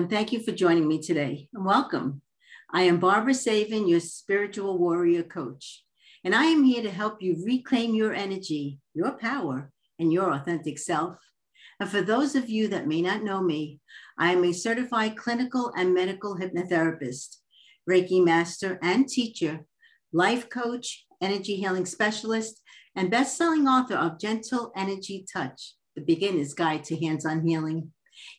And thank you for joining me today. And welcome. I am Barbara Savin, your spiritual warrior coach, and I am here to help you reclaim your energy, your power, and your authentic self. And for those of you that may not know me, I am a certified clinical and medical hypnotherapist, Reiki master and teacher, life coach, energy healing specialist, and best-selling author of Gentle Energy Touch, The Beginner's Guide to Hands-on Healing.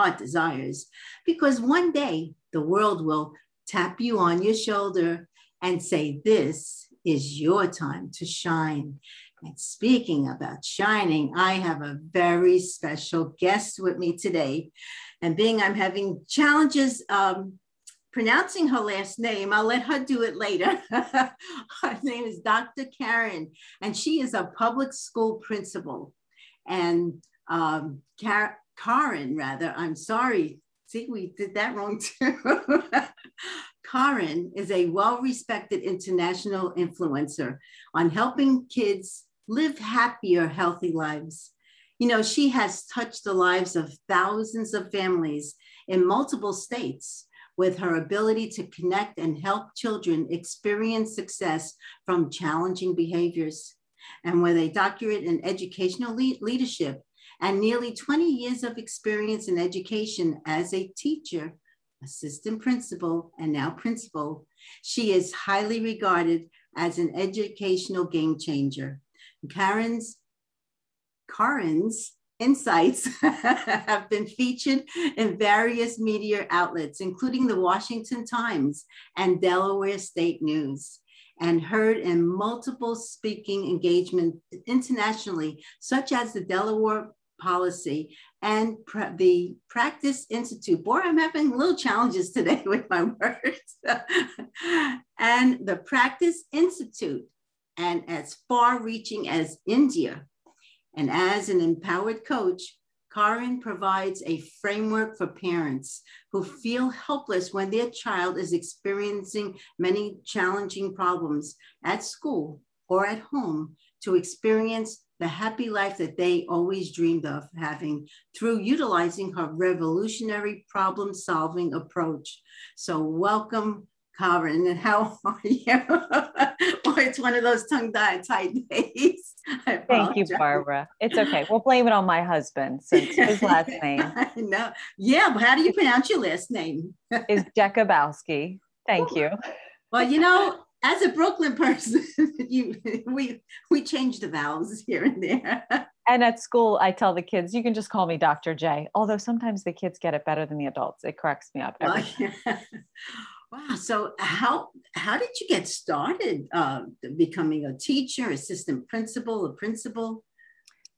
heart desires. Because one day the world will tap you on your shoulder and say, This is your time to shine. And speaking about shining, I have a very special guest with me today. And being I'm having challenges um, pronouncing her last name, I'll let her do it later. her name is Dr. Karin, and she is a public school principal. And um, Car- Karin, rather, I'm sorry. See, we did that wrong too. Karin is a well respected international influencer on helping kids live happier, healthy lives. You know, she has touched the lives of thousands of families in multiple states with her ability to connect and help children experience success from challenging behaviors. And with a doctorate in educational le- leadership and nearly 20 years of experience in education as a teacher, assistant principal, and now principal, she is highly regarded as an educational game changer. Karin's Karin's insights have been featured in various media outlets, including the Washington Times and Delaware State News, and heard in multiple speaking engagements internationally, such as the Delaware policy and the Practice Institute. Boy, I'm having little challenges today with my words. and the Practice Institute, and as far reaching as India. And as an empowered coach, Karin provides a framework for parents who feel helpless when their child is experiencing many challenging problems at school or at home to experience the happy life that they always dreamed of having through utilizing her revolutionary problem solving approach. So, welcome, Karin, and how are you? oh, it's one of those tongue tied days. Thank you, Barbara. It's okay. We'll blame it on my husband since his last name. no, yeah, but how do you pronounce your last name? is Jakubowski. Thank you. Well, you know, as a Brooklyn person, you we we change the vowels here and there. And at school, I tell the kids, you can just call me Dr. J. Although sometimes the kids get it better than the adults. It cracks me up. Well, yeah. Wow. So how how did you get started uh, becoming a teacher, assistant principal, a principal?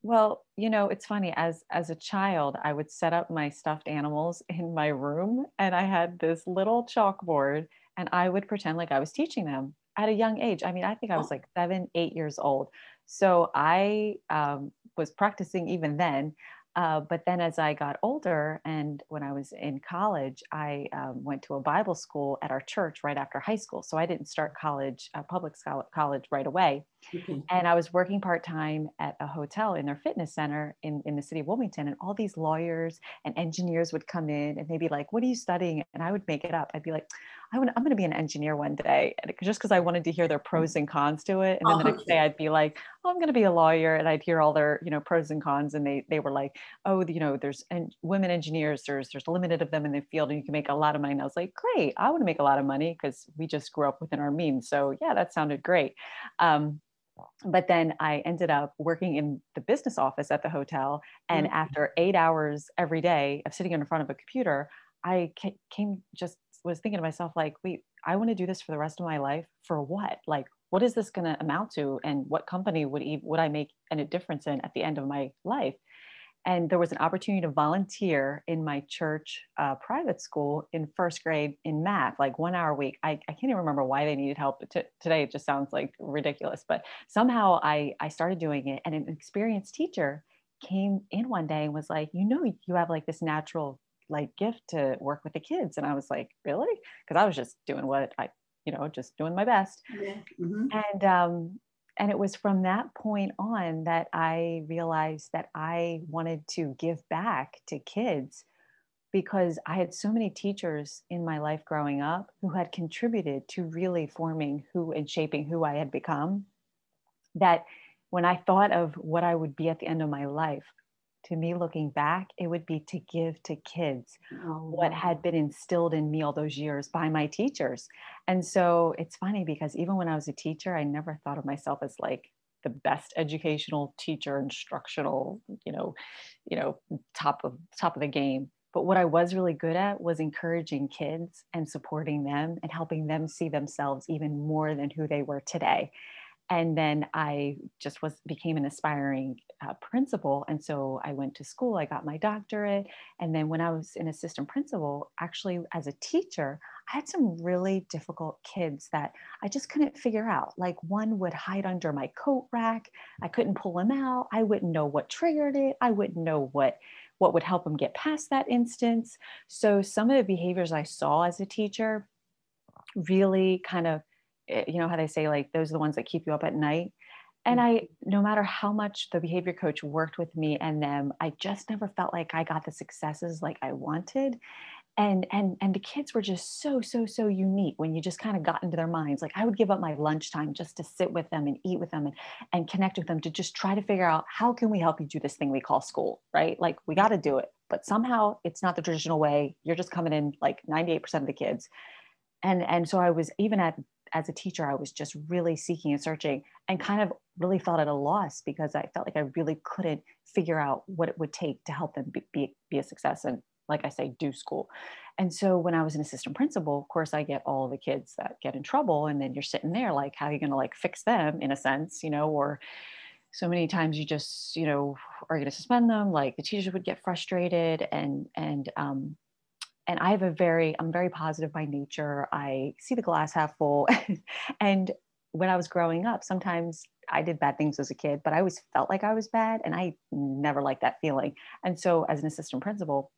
Well, you know, it's funny. As as a child, I would set up my stuffed animals in my room, and I had this little chalkboard and I would pretend like I was teaching them at a young age. I mean, I think I was like seven, eight years old. So I um, was practicing even then. Uh, but then as I got older and when I was in college, I um, went to a Bible school at our church right after high school. So I didn't start college, uh, public college right away. Okay. And I was working part time at a hotel in their fitness center in, in the city of Wilmington. And all these lawyers and engineers would come in and they'd be like, What are you studying? And I would make it up. I'd be like, I I'm going to be an engineer one day. And just because I wanted to hear their pros and cons to it. And then oh, the next day I'd be like, oh, I'm going to be a lawyer. And I'd hear all their, you know, pros and cons. And they, they were like, oh, you know, there's and women engineers, there's, there's limited of them in the field and you can make a lot of money. And I was like, great, I want to make a lot of money because we just grew up within our means. So yeah, that sounded great. Um, but then I ended up working in the business office at the hotel. And mm-hmm. after eight hours every day of sitting in front of a computer, I came just was thinking to myself, like, wait, I want to do this for the rest of my life. For what? Like, what is this going to amount to? And what company would would I make any difference in at the end of my life? And there was an opportunity to volunteer in my church uh, private school in first grade in math like one hour a week i, I can't even remember why they needed help t- today it just sounds like ridiculous but somehow I, I started doing it and an experienced teacher came in one day and was like you know you have like this natural like gift to work with the kids and i was like really because i was just doing what i you know just doing my best yeah. mm-hmm. and um and it was from that point on that I realized that I wanted to give back to kids because I had so many teachers in my life growing up who had contributed to really forming who and shaping who I had become. That when I thought of what I would be at the end of my life, to me looking back it would be to give to kids oh, what had been instilled in me all those years by my teachers. And so it's funny because even when i was a teacher i never thought of myself as like the best educational teacher instructional you know you know top of top of the game. But what i was really good at was encouraging kids and supporting them and helping them see themselves even more than who they were today and then i just was became an aspiring uh, principal. And so i went to school i got my doctorate. And then when i was an assistant principal actually as a teacher i had some really difficult kids that i just couldn't figure out. Like one would hide under my coat rack. I couldn't pull him out. I wouldn't know what triggered it. I wouldn't know what what would help him get past that instance. So some of the behaviors i saw as a teacher really kind of you know how they say like those are the ones that keep you up at night? And mm. i no matter how much the behavior coach worked with me and them i just never felt like i got the successes like i wanted. And and and the kids were just so so so unique when you just kind of got into their minds. Like i would give up my lunchtime just to sit with them and eat with them and, and connect with them to just try to figure out how can we help you do this thing we call school? Right? Like we got to do it but somehow it's not the traditional way. You're just coming in like 98% of the kids. And and so i was even at as a teacher, I was just really seeking and searching and kind of really felt at a loss because I felt like I really couldn't figure out what it would take to help them be, be, be a success and, like I say, do school. And so when I was an assistant principal, of course, I get all the kids that get in trouble. And then you're sitting there like, how are you going to like fix them in a sense, you know, or so many times you just, you know, are you going to suspend them? Like the teachers would get frustrated and, and, um, and I have a very, I'm very positive by nature. I see the glass half full. and when I was growing up, sometimes I did bad things as a kid, but I always felt like I was bad. And I never liked that feeling. And so, as an assistant principal,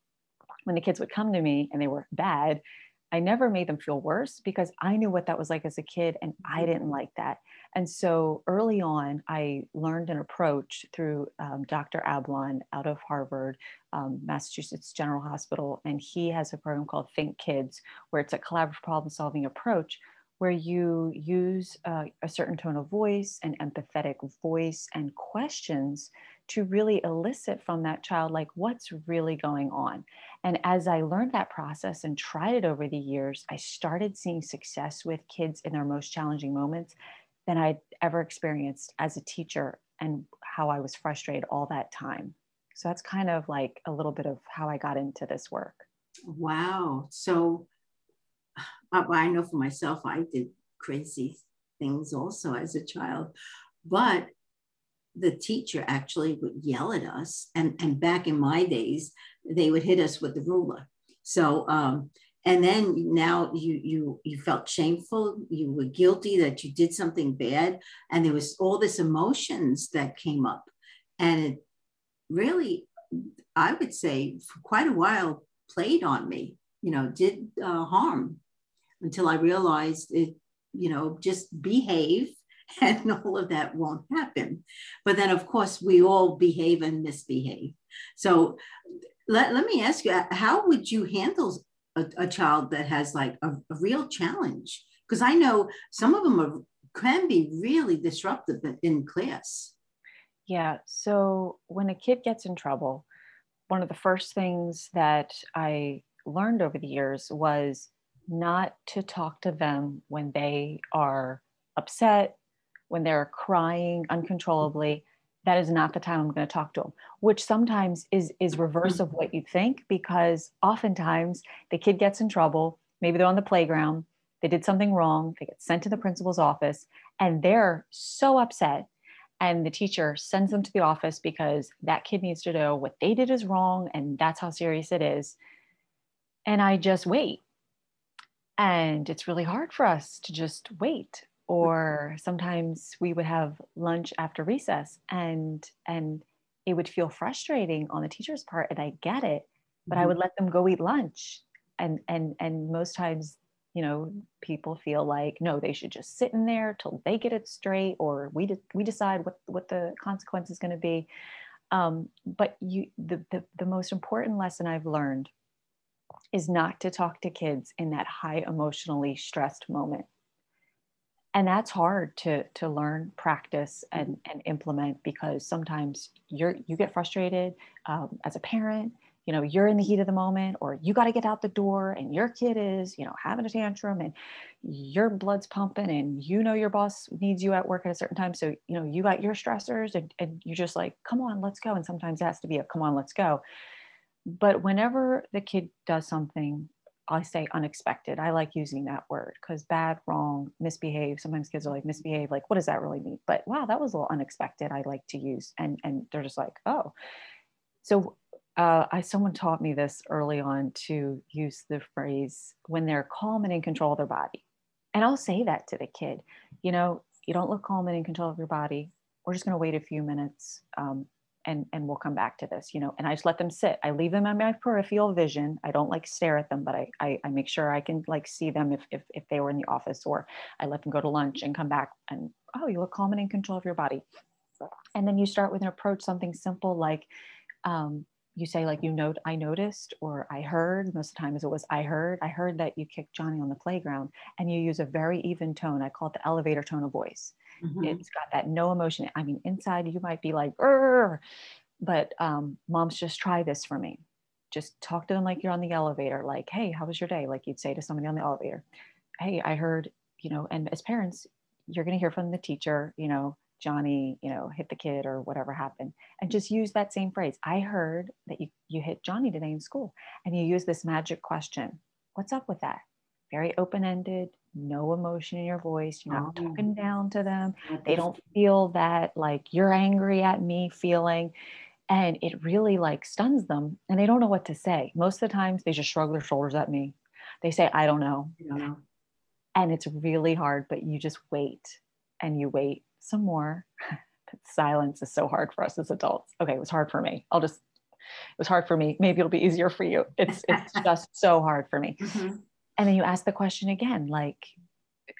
when the kids would come to me and they were bad, I never made them feel worse because I knew what that was like as a kid and I mm-hmm. didn't like that. And so early on, I learned an approach through um, Dr. Ablon out of Harvard, um, Massachusetts General Hospital. And he has a program called Think Kids, where it's a collaborative problem solving approach where you use uh, a certain tone of voice, an empathetic voice, and questions to really elicit from that child, like, what's really going on? And as I learned that process and tried it over the years, I started seeing success with kids in their most challenging moments than I'd ever experienced as a teacher and how I was frustrated all that time. So that's kind of like a little bit of how I got into this work. Wow. So uh, I know for myself, I did crazy things also as a child, but the teacher actually would yell at us. And, and back in my days, they would hit us with the ruler. So, um, and then now you you you felt shameful you were guilty that you did something bad and there was all this emotions that came up and it really i would say for quite a while played on me you know did uh, harm until i realized it you know just behave and all of that won't happen. But then, of course, we all behave and misbehave. So let, let me ask you, uh, how would you handle a, a child that has like a, a real challenge? Because I know some of them are, can be really disruptive in class. Yeah. So when a kid gets in trouble, one of the first things that I learned over the years was not to talk to them when they are upset, when they're crying uncontrollably. Mm-hmm. That is not the time I'm going to talk to them, which sometimes is is mm-hmm. reverse of what you think because oftentimes the kid gets in trouble. Maybe they're on the playground, they did something wrong, they get sent to the principal's office, and they're so upset and the teacher sends them to the office because that kid needs to know what they did is wrong and that's how serious it is and i just wait and it's really hard for us to just wait or sometimes we would have lunch after recess and and it would feel frustrating on the teacher's part and i get it but mm-hmm. i would let them go eat lunch. And and and most times you know people feel like no they should just sit in there till they get it straight or we de- we decide what what the consequence is going to be. Um, but you the, the the most important lesson i've learned is not to talk to kids in that high emotionally stressed moment and that's hard to to learn practice and and implement because sometimes you're you get frustrated um, as a parent you know you're in the heat of the moment or you got to get out the door and your kid is you know having a tantrum and your blood's pumping and you know your boss needs you at work at a certain time. So you know you got your stressors and, and you're just like come on let's go. And sometimes it has to be a come on let's go. But whenever the kid does something I say unexpected. I like using that word because bad, wrong, misbehave. Sometimes kids are like misbehave. Like, what does that really mean? But wow, that was a little unexpected. I like to use, and and they're just like, oh. So uh, I someone taught me this early on to use the phrase when they're calm and in control of their body, and I'll say that to the kid. You know, you don't look calm and in control of your body. We're just going to wait a few minutes, um, and and we'll come back to this. You know, and I just let them sit. I leave them on my peripheral vision. I don't like stare at them, but I I, I make sure I can like see them if, if if they were in the office, or I let them go to lunch and come back and oh, you look calm and in control of your body. And then you start with an approach, something simple like. Um, you say like you know i noticed or i heard most of the times it was i heard i heard that you kicked johnny on the playground and you use a very even tone i call it the elevator tone of voice. Mm-hmm. it's got that no emotion i mean inside you might be like but um, moms just try this for me. Just talk to them like you're on the elevator like hey how was your day? Like you'd say to somebody on the elevator hey i heard you know and as parents you're going to hear from the teacher you know Johnny, you know, hit the kid or whatever happened. And mm. just use that same phrase. I heard that you, you hit Johnny today in school. And you use this magic question. What's up with that? Very open-ended, no emotion in your voice. You're not oh. talking down to them. Oh, they don't feel that like you're angry at me feeling. And it really like stuns them and they don't know what to say. Most of the times they just shrug their shoulders at me. They say, I don't know. I don't know. And it's really hard, but you just wait and you wait some more. Silence is so hard for us as adults. Okay, it was hard for me. I'll just, it was hard for me. Maybe it'll be easier for you. It's it's just so hard for me. Mm-hmm. And then you ask the question again, like,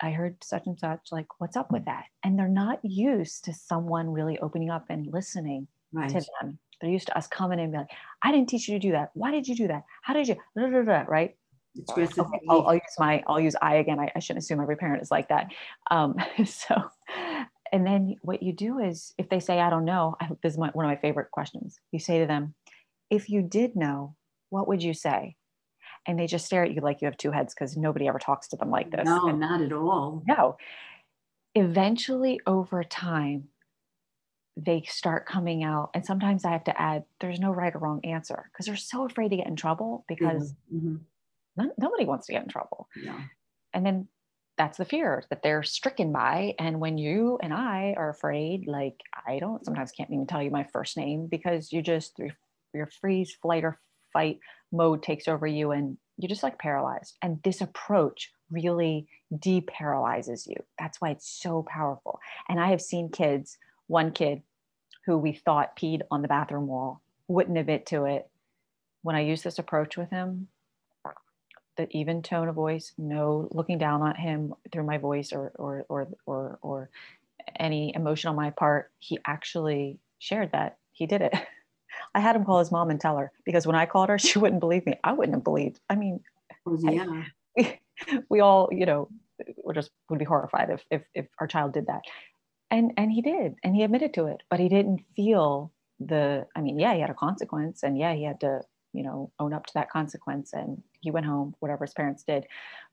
I heard such and such, like, what's up with that? And they're not used to someone really opening up and listening right. to them. They're used to us coming in and be like, I didn't teach you to do that. Why did you do that? How did you? Right? Okay, I'll, I'll, use my I'll use I again. I, I, shouldn't assume every parent is like that. Um, so and then what you do is if they say i don't know I, this is my, one of my favorite questions. You say to them if you did know what would you say? And they just stare at you like you have two heads because nobody ever talks to them like this. No and, not at all. No. Eventually over time they start coming out and sometimes i have to add there's no right or wrong answer because they're so afraid to get in trouble because mm-hmm. none, nobody wants to get in trouble. Yeah. and then that's the fear that they're stricken by. And when you and I are afraid, like I don't sometimes can't even tell you my first name because you just your, freeze, flight, or fight mode takes over you and you're just like paralyzed. And this approach really deparalyzes you. That's why it's so powerful. And I have seen kids, one kid who we thought peed on the bathroom wall, wouldn't admit to it. When I use this approach with him, the even tone of voice, no looking down on him through my voice or or or or or any emotion on my part, he actually shared that he did it. I had him call his mom and tell her because when I called her, she wouldn't believe me. I wouldn't have believed. I mean, oh, yeah. I, we all, you know, we're just would be horrified if, if if our child did that. And and he did, and he admitted to it, but he didn't feel the. I mean, yeah, he had a consequence, and yeah, he had to, you know, own up to that consequence, and he went home, whatever his parents did.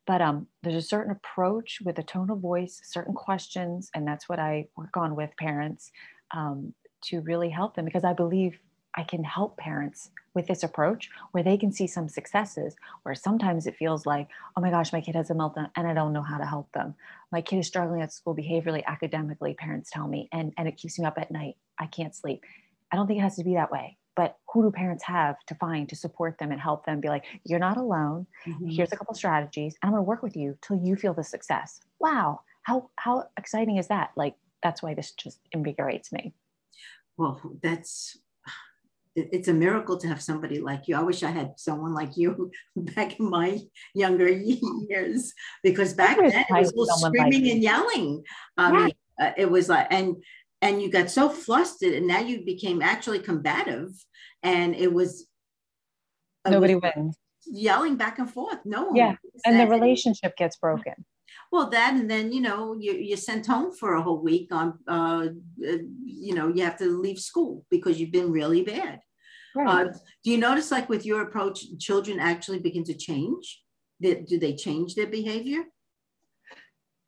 But um, there's a certain approach with a tone of voice, certain questions, and that's what I work on with parents um, to really help them because I believe I can help parents with this approach where they can see some successes where sometimes it feels like, oh my gosh, my kid has a meltdown and I don't know how to help them. My kid is struggling at school behaviorally, academically, parents tell me, and, and it keeps me up at night. I can't sleep. I don't think it has to be that way. But who do parents have to find to support them and help them be like, you're not alone. Mm-hmm. Here's a couple strategies. And I'm going to work with you till you feel the success. Wow. How, how exciting is that? Like, that's why this just invigorates me. Well, that's it's a miracle to have somebody like you. I wish I had someone like you back in my younger years, because back then it was all screaming like and yelling. I yeah. mean, uh, it was like, and and you got so flustered, and now you became actually combative, and it was nobody was wins. Yelling back and forth. No. Yeah, and the relationship gets broken. Well, that and then you know you you're sent home for a whole week on uh, uh, you know you have to leave school because you've been really bad. Right. Uh, do you notice like with your approach, children actually begin to change? That do they change their behavior?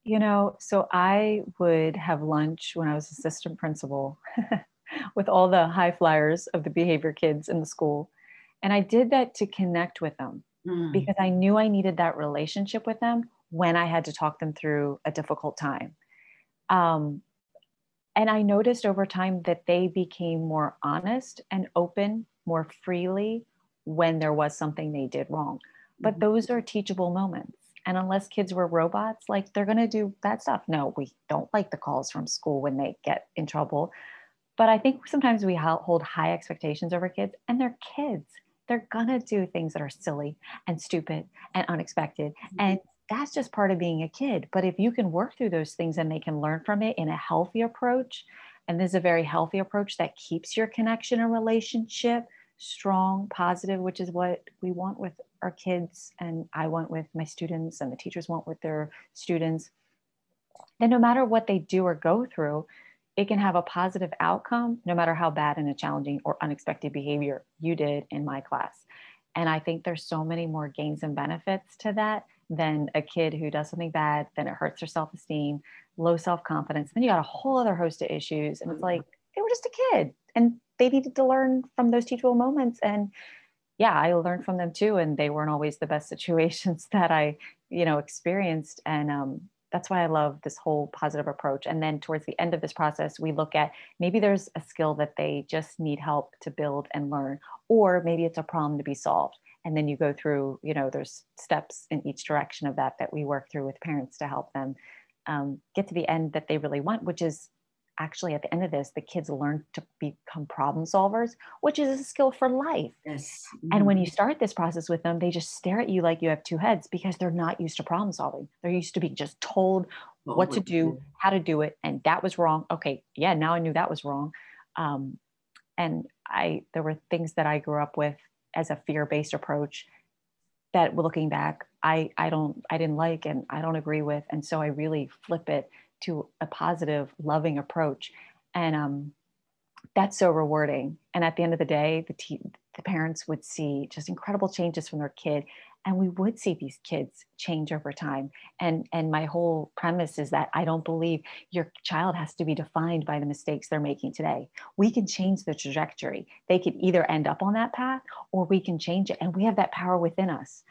You know, so I would have lunch when I was assistant principal with all the high flyers of the behavior kids in the school. And I did that to connect with them mm. because I knew I needed that relationship with them when I had to talk them through a difficult time. Um, and I noticed over time that they became more honest and open more freely when there was something they did wrong. But mm-hmm. those are teachable moments. And unless kids were robots, like they're going to do bad stuff. No, we don't like the calls from school when they get in trouble. But I think sometimes we hold high expectations over kids, and they're kids. They're going to do things that are silly and stupid and unexpected. Mm-hmm. And that's just part of being a kid. But if you can work through those things and they can learn from it in a healthy approach, and this is a very healthy approach that keeps your connection and relationship strong, positive, which is what we want with our kids, and I want with my students, and the teachers want with their students. And no matter what they do or go through, it can have a positive outcome no matter how bad and a challenging or unexpected behavior you did in my class. And I think there's so many more gains and benefits to that than a kid who does something bad, then it hurts their self esteem, low self confidence. Then you got a whole other host of issues. And it's mm-hmm. like, they were just a kid and they needed to learn from those teachable moments. And yeah, I learned from them too. And they weren't always the best situations that I, you know, experienced. And um, that's why I love this whole positive approach. And then towards the end of this process, we look at maybe there's a skill that they just need help to build and learn, or maybe it's a problem to be solved and then you go through you know there's steps in each direction of that that we work through with parents to help them um, get to the end that they really want which is actually at the end of this the kids learn to become problem solvers which is a skill for life yes. Mm-hmm. and when you mm-hmm. start this process with them they just stare at you like you have two heads because they're not used to problem solving they're used to being just told what, what to do how to do it and that was wrong okay yeah now i knew that was wrong um, and i there were things that i grew up with as a fear-based approach that looking back i i don't i didn't like and i don't agree with and so i really flip it to a positive loving approach. And um that's so rewarding. And at the end of the day the te- the parents would see just incredible changes from their kid and we would see these kids change over time. And and my whole premise is that i don't believe your child has to be defined by the mistakes they're making today. We can change the trajectory. They could either end up on that path or we can change it. And we have that power within us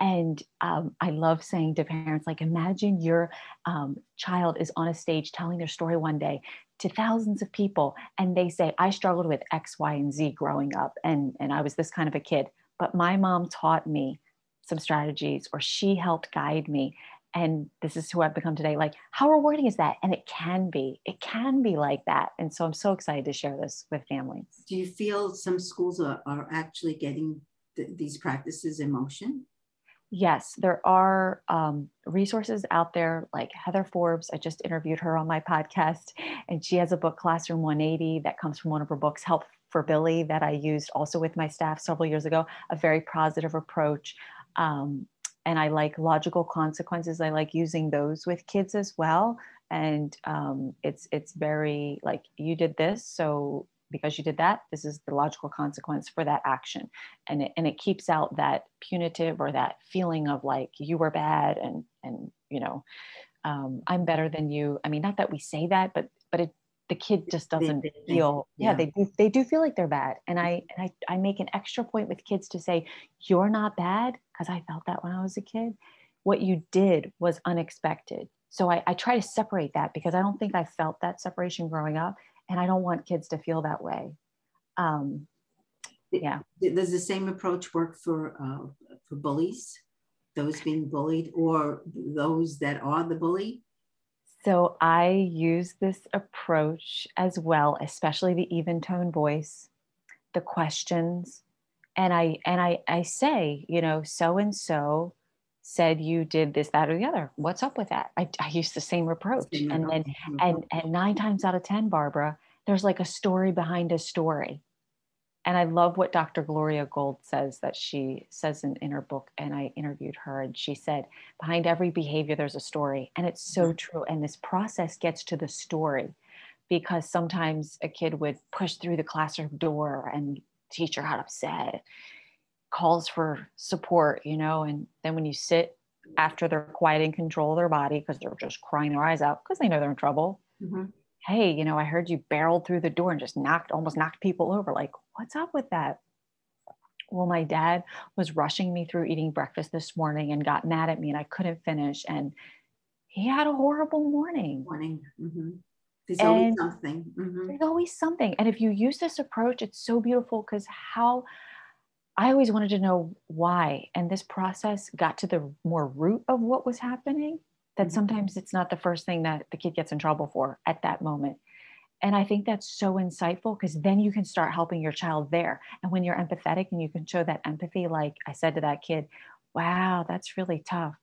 and um, i love saying to parents like imagine your um, child is on a stage telling their story one day to thousands of people and they say i struggled with x y and z growing up and and i was this kind of a kid but my mom taught me some strategies or she helped guide me and this is who I've become today. Like, how rewarding is that? And it can be, it can be like that. And so I'm so excited to share this with families. Do you feel some schools are, are actually getting th- these practices in motion? Yes, there are um, resources out there like Heather Forbes. I just interviewed her on my podcast, and she has a book, Classroom 180, that comes from one of her books, Help for Billy, that I used also with my staff several years ago. A very positive approach. Um, and I like logical consequences. I like using those with kids as well. And um, it's it's very like you did this, so because you did that this is the logical consequence for that action. And it, and it keeps out that punitive or that feeling of like you were bad and and you know um, i'm better than you. I mean not that we say that but but it the kid just doesn't feel yeah. yeah, they do they do feel like they're bad. And i and I, I make an extra point with kids to say you're not bad because i felt that when i was a kid. What you did was unexpected. So I, I try to separate that because i don't think i felt that separation growing up and I don't want kids to feel that way. Um, yeah. Does the same approach work for uh, for bullies, those being bullied, or those that are the bully? So I use this approach as well, especially the even tone voice, the questions, and I and I I say, you know, so and so said you did this, that, or the other. What's up with that? I, I use the same approach. Same and then, and, and nine times out of 10, Barbara, there's like a story behind a story. And I love what Dr. Gloria Gold says that she says in, in her book. And I interviewed her and she said, behind every behavior, there's a story. And it's so mm-hmm. true. And this process gets to the story because sometimes a kid would push through the classroom door and teacher got upset calls for support, you know, and then when you sit after they're quiet and control their body because they're just crying their eyes out because they know they're in trouble. Mm-hmm. Hey, you know, I heard you barreled through the door and just knocked, almost knocked people over. Like, what's up with that? Well, my dad was rushing me through eating breakfast this morning and got mad at me and I couldn't finish. And he had a horrible morning. Morning. Mm-hmm. There's and always something. Mm-hmm. There's always something. And if you use this approach, it's so beautiful because how I always wanted to know why. And this process got to the more root of what was happening. That mm-hmm. sometimes it's not the first thing that the kid gets in trouble for at that moment. And I think that's so insightful because then you can start helping your child there. And when you're empathetic and you can show that empathy, like I said to that kid, wow, that's really tough.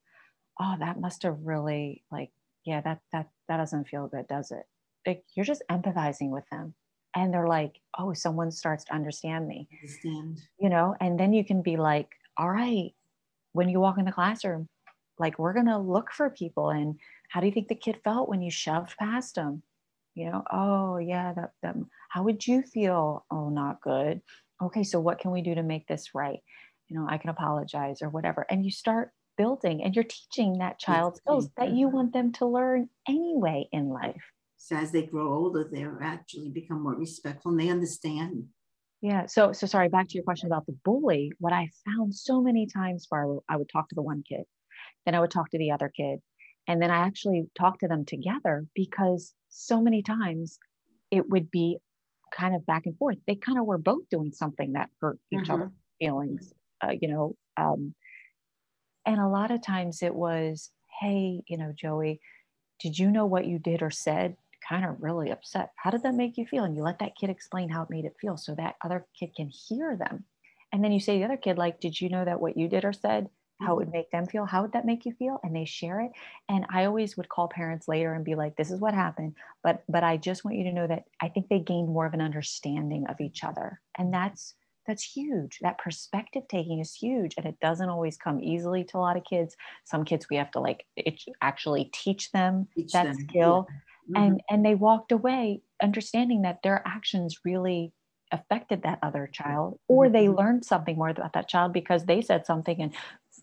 Oh, that must have really like, yeah, that that that doesn't feel good, does it? Like you're just empathizing with them and they're like oh someone starts to understand me. Understand. you know and then you can be like all right when you walk in the classroom like we're going to look for people and how do you think the kid felt when you shoved past them you know oh yeah that, that how would you feel? Oh not good. Okay so what can we do to make this right? You know i can apologize or whatever and you start building and you're teaching that child skills that you mm-hmm. want them to learn anyway in life so as they grow older, they're actually become more respectful and they understand. Yeah. So so sorry, back to your question about the bully. What I found so many times, Barbara, I would talk to the one kid, then I would talk to the other kid, and then I actually talked to them together because so many times it would be kind of back and forth. They kind of were both doing something that hurt each mm-hmm. other's feelings, uh, you know. Um, and a lot of times it was, hey, you know, Joey, did you know what you did or said kind of really upset. How did that make you feel? And you let that kid explain how it made it feel so that other kid can hear them. And then you say to the other kid, like, did you know that what you did or said, how it would mm-hmm. make them feel? How would that make you feel? And they share it. And I always would call parents later and be like, this is what happened. But but I just want you to know that I think they gained more of an understanding of each other. And that's that's huge. That perspective taking is huge. And it doesn't always come easily to a lot of kids. Some kids we have to like it actually teach them teach that them. skill. Yeah mm-hmm. and and they walked away understanding that their actions really affected that other child or they mm-hmm. learned something more about that child because they said something and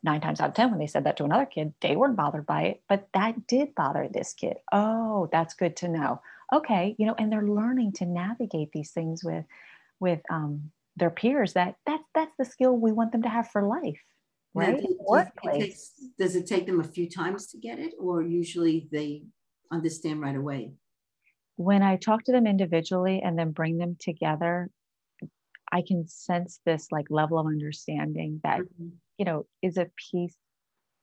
nine times out of ten when they said that to another kid they weren't bothered by it but that did bother this kid oh that's good to know okay you know and they're learning to navigate these things with with um, their peers that that's that's the skill we want them to have for life right now, does, it takes, does it take them a few times to get it or usually they understand right away? When I talk to them individually and then bring them together, I can sense this like level of understanding that, mm-hmm. you know, is a piece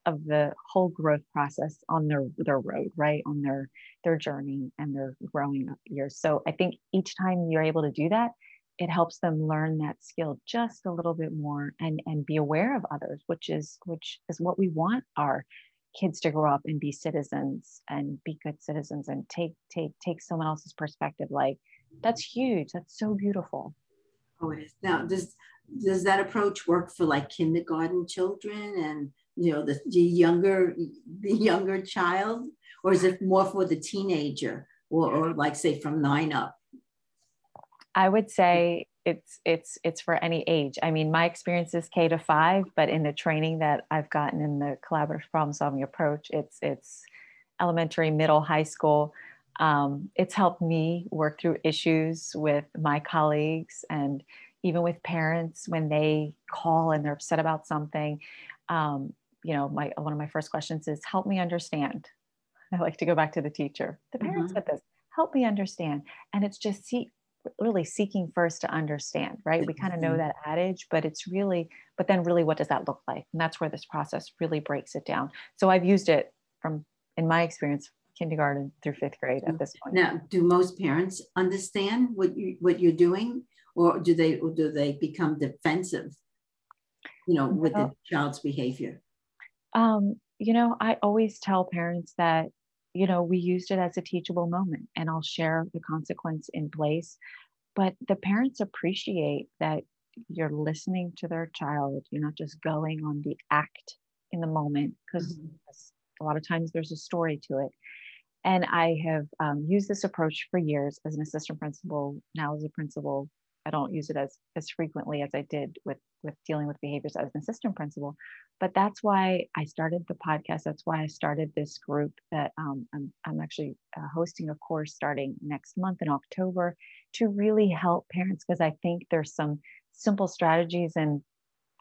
of the whole growth process on their their road right on their their journey and their growing up years so i think each time you're able to do that it helps them learn that skill just a little bit more and and be aware of others which is which is what we want our kids to grow up and be citizens and be good citizens and take take take someone else's perspective like that's huge. That's so beautiful. Oh it is. Now does does that approach work for like kindergarten children and you know the, the younger the younger child? Or is it more for the teenager or, or like say from nine up? I would say it's it's it's for any age. I mean my experience is k to five but in the training that i've gotten in the collaborative problem solving approach it's it's elementary middle high school. Um, it's helped me work through issues with my colleagues and even with parents when they call and they're upset about something. Um, you know my one of my first questions is help me understand. I like to go back to the teacher the parents mm-hmm. said this. Help me understand. And it's just see really seeking first to understand right? We kind of know mm-hmm. that adage but it's really but then really what does that look like? And that's where this process really breaks it down. So i've used it from in my experience kindergarten through fifth grade at this point. Now do most parents understand what you what you're doing? Or do they or do they become defensive you know with the child's behavior? Um, you know i always tell parents that you know we used it as a teachable moment and i'll share the consequence in place. But the parents appreciate that you're listening to their child. You're not just going on the act in the moment because mm-hmm. a lot of times there's a story to it. And i have um, used this approach for years as an assistant principal now as a principal don't use it as as frequently as I did with with dealing with behaviors as an assistant principal. But that's why I started the podcast. That's why I started this group that um, I'm I'm actually uh, hosting a course starting next month in October to really help parents because I think there's some simple strategies and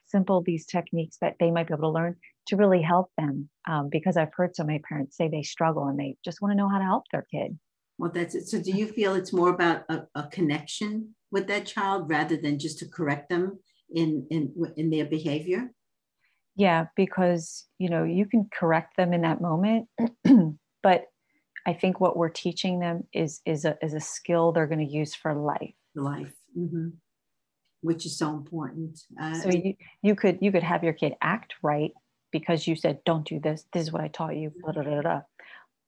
simple these techniques that they might be able to learn to really help them um, because I've heard so many parents say they struggle and they just want to know how to help their kid. Well, that's it. So, do you feel it's more about a, a connection with that child rather than just to correct them in in in their behavior? Yeah because you know you can correct them in that moment but i think what we're teaching them is is a, is a skill they're going to use for life. Life mm-hmm. which is so important. Uh, so you, you could you could have your kid act right because you said don't do this. This is what i taught you. Blah, blah, blah,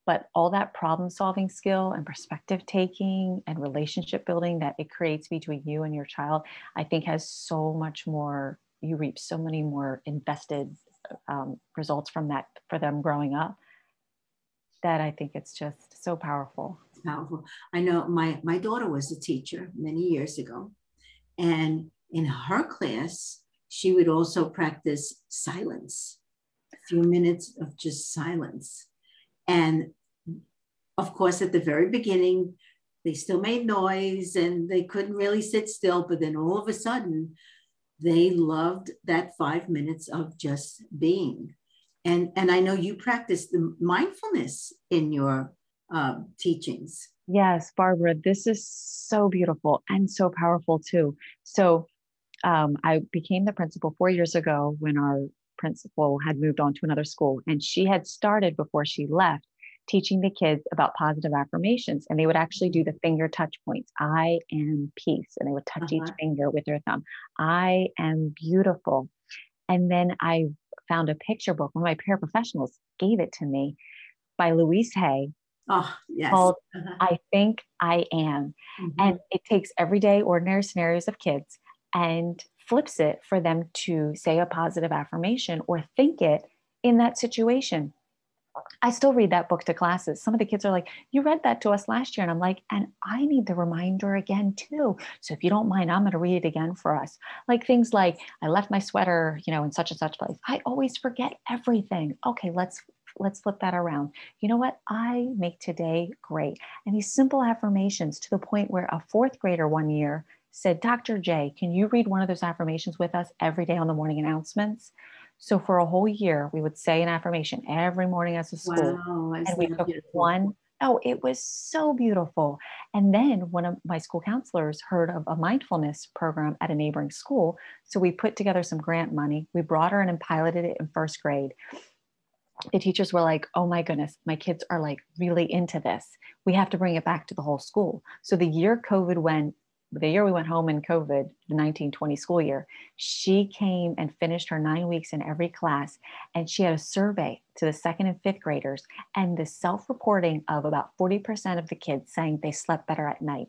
but all that problem solving skill and perspective taking and relationship building that it creates between you and your child i think has so much more you reap so many more invested um, results from that for them growing up that i think it's just so powerful. Powerful. I know my my daughter was a teacher many years ago and in her class she would also practice silence a few minutes of just silence and of course, at the very beginning, they still made noise and they couldn't really sit still. But then all of a sudden, they loved that five minutes of just being. And, and I know you practice the mindfulness in your uh, teachings. Yes, Barbara, this is so beautiful and so powerful too. So um, I became the principal four years ago when our principal had moved on to another school. And she had started before she left teaching the kids about positive affirmations. And they would actually do the finger touch points I am peace. And they would touch uh-huh. each finger with their thumb. I am beautiful. And then I found a picture book. One of my paraprofessionals gave it to me by Louise Hay. Oh, yes. Called uh-huh. I Think I Am. Mm-hmm. And it takes everyday, ordinary scenarios of kids and flips it for them to say a positive affirmation or think it in that situation. I still read that book to classes. Some of the kids are like, You read that to us last year. And I'm like, And I need the reminder again, too. So if you don't mind, I'm going to read it again for us. Like things like, I left my sweater, you know, in such and such place. I always forget everything. Okay, let's let's flip that around. You know what? I make today great. And these simple affirmations to the point where a fourth grader one year said, Dr. J, can you read one of those affirmations with us every day on the morning announcements? So for a whole year, we would say an affirmation every morning as a school. Wow, and we took beautiful. one. Oh, it was so beautiful. And then one of my school counselors heard of a mindfulness program at a neighboring school. So we put together some grant money. We brought her in and piloted it in first grade. The teachers were like, oh my goodness, my kids are like really into this. We have to bring it back to the whole school. So the year COVID went the year we went home in COVID, the 1920 school year, she came and finished her nine weeks in every class. And she had a survey to the second and fifth graders, and the self reporting of about 40% of the kids saying they slept better at night.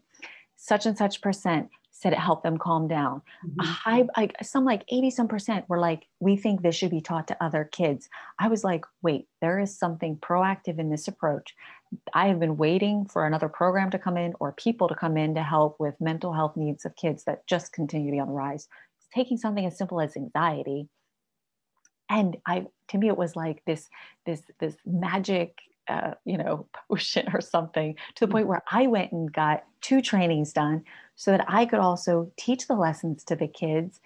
Such and such percent said it helped them calm down. Mm-hmm. A high, like some like 80 some percent were like, we think this should be taught to other kids. I was like, wait, there is something proactive in this approach. I have been waiting for another program to come in or people to come in to help with mental health needs of kids that just continue to be on the rise. Taking something as simple as anxiety. And I, to me, it was like this, this, this magic uh, you know, potion or something to the point where I went and got two trainings done so that I could also teach the lessons to the kids.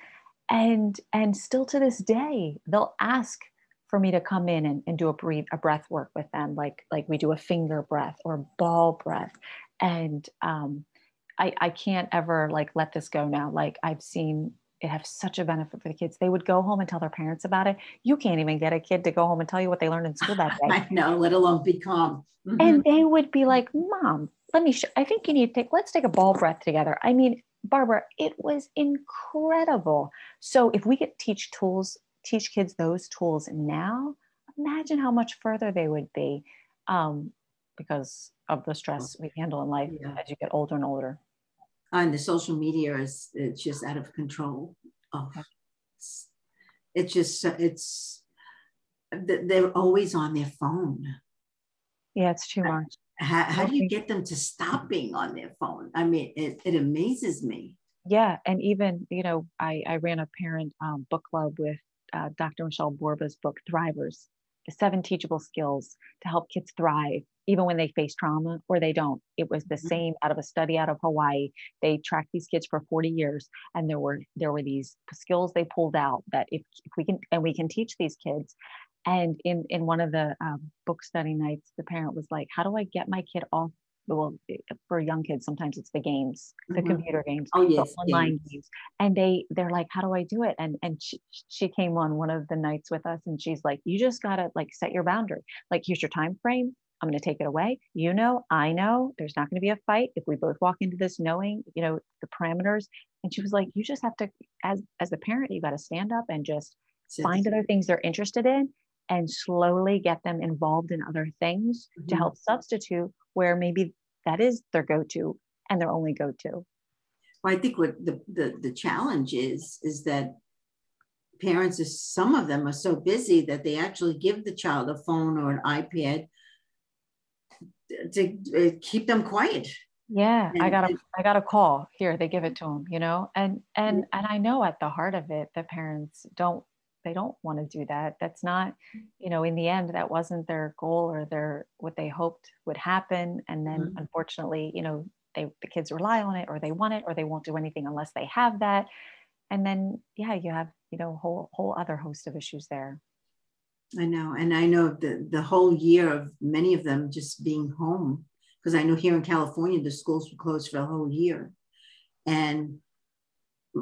And and still to this day, they'll ask for me to come in and, and do a breathe a breath work with them, like like we do a finger breath or ball breath. And um, I, I can't ever like let this go now. Like I've seen it have such a benefit for the kids. They would go home and tell their parents about it. You can't even get a kid to go home and tell you what they learned in school that day. I know, let alone be calm. Mm-hmm. And they would be like, Mom, let me show, I think you need to take, let's take a ball breath together. I mean, Barbara, it was incredible. So if we could teach tools, teach kids those tools now, imagine how much further they would be um, because of the stress we handle in life yeah. as you get older and older and the social media is it's just out of control. Oh, it's, it's just it's they're always on their phone. Yeah, it's too much. How, how do you get them to stop being on their phone? I mean, it, it amazes me. Yeah, and even you know, I I ran a parent um, book club with uh, Dr. Michelle Borba's book Thrivers, the seven teachable skills to help kids thrive even when they face trauma or they don't. It was the mm-hmm. same out of a study out of Hawaii. They tracked these kids for 40 years and there were there were these skills they pulled out that if, if we can and we can teach these kids. And in in one of the um, book study nights, the parent was like, "How do I get my kid off well for young kids sometimes it's the games the mm-hmm. computer games oh, yes, the online games. games and they they're like how do i do it and and she, she came on one of the nights with us and she's like you just gotta like set your boundary like here's your time frame I'm going to take it away. You know, I know there's not going to be a fight if we both walk into this knowing, you know, the parameters. And she was like, you just have to, as as the parent, you got to stand up and just find other things they're interested in and slowly get them involved in other things mm-hmm. to help substitute where maybe that is their go-to and their only go-to. Well, I think what the, the, the challenge is, is that parents, is some of them are so busy that they actually give the child a phone or an iPad to keep them quiet yeah and, i got a i got a call here they give it to them you know and and and i know at the heart of it the parents don't they don't want to do that that's not you know in the end that wasn't their goal or their what they hoped would happen and then mm-hmm. unfortunately you know they the kids rely on it or they want it or they won't do anything unless they have that and then yeah you have you know whole whole other host of issues there I know. And I know the, the whole year of many of them just being home, because I know here in California, the schools were closed for a whole year. And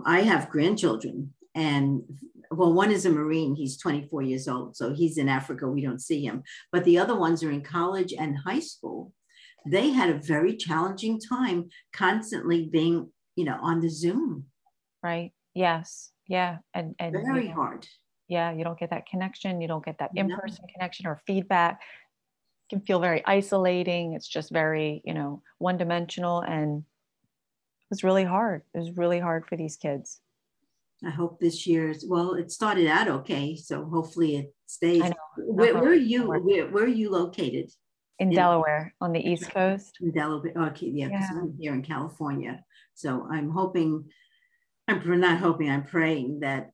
I have grandchildren. And well, one is a Marine, he's 24 years old. So he's in Africa, we don't see him. But the other ones are in college and high school. They had a very challenging time constantly being, you know, on the Zoom. Right. Yes. Yeah. And, and very hard yeah you don't get that connection you don't get that in-person no. connection or feedback it can feel very isolating it's just very you know one dimensional and it was really hard it was really hard for these kids i hope this year's well it started out okay so hopefully it stays where, where, are you where, where, are you located in, in, delaware on the east coast in delaware okay yeah, yeah. i'm here in california so i'm hoping I'm not hoping, I'm praying that